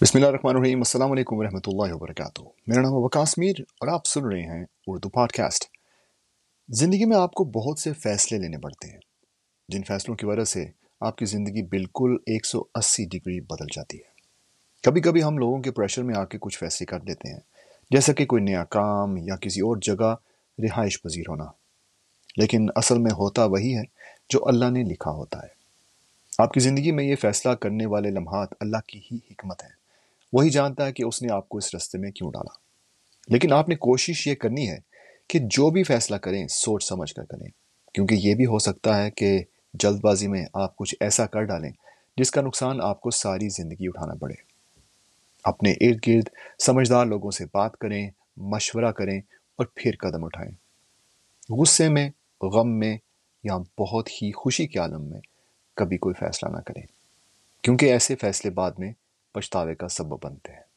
بسم اللہ الرحمن الرحیم، السلام علیکم ورحمۃ اللہ وبرکاتہ۔ میرا نام ہے وکاس میر اور آپ سن رہے ہیں اردو پاڈ کاسٹ زندگی میں آپ کو بہت سے فیصلے لینے پڑتے ہیں، جن فیصلوں کی وجہ سے آپ کی زندگی بالکل ایک سو اسی ڈگری بدل جاتی ہے۔ کبھی کبھی ہم لوگوں کے پریشر میں آ کے کچھ فیصلے کر دیتے ہیں، جیسا کہ کوئی نیا کام یا کسی اور جگہ رہائش پذیر ہونا۔ لیکن اصل میں ہوتا وہی ہے جو اللہ نے لکھا ہوتا ہے۔ آپ کی زندگی میں یہ فیصلہ کرنے والے لمحات اللہ کی ہی حکمت ہیں۔ وہی جانتا ہے کہ اس نے آپ کو اس رستے میں کیوں ڈالا۔ لیکن آپ نے کوشش یہ کرنی ہے کہ جو بھی فیصلہ کریں، سوچ سمجھ کر کریں۔ کیونکہ یہ بھی ہو سکتا ہے کہ جلد بازی میں آپ کچھ ایسا کر ڈالیں جس کا نقصان آپ کو ساری زندگی اٹھانا پڑے۔ اپنے ارد گرد سمجھدار لوگوں سے بات کریں، مشورہ کریں اور پھر قدم اٹھائیں۔ غصے میں، غم میں یا بہت ہی خوشی کے عالم میں کبھی کوئی فیصلہ نہ کریں۔ کیونکہ ایسے فیصلے بعد میں پچھتاوے کا سبب بنتے ہیں۔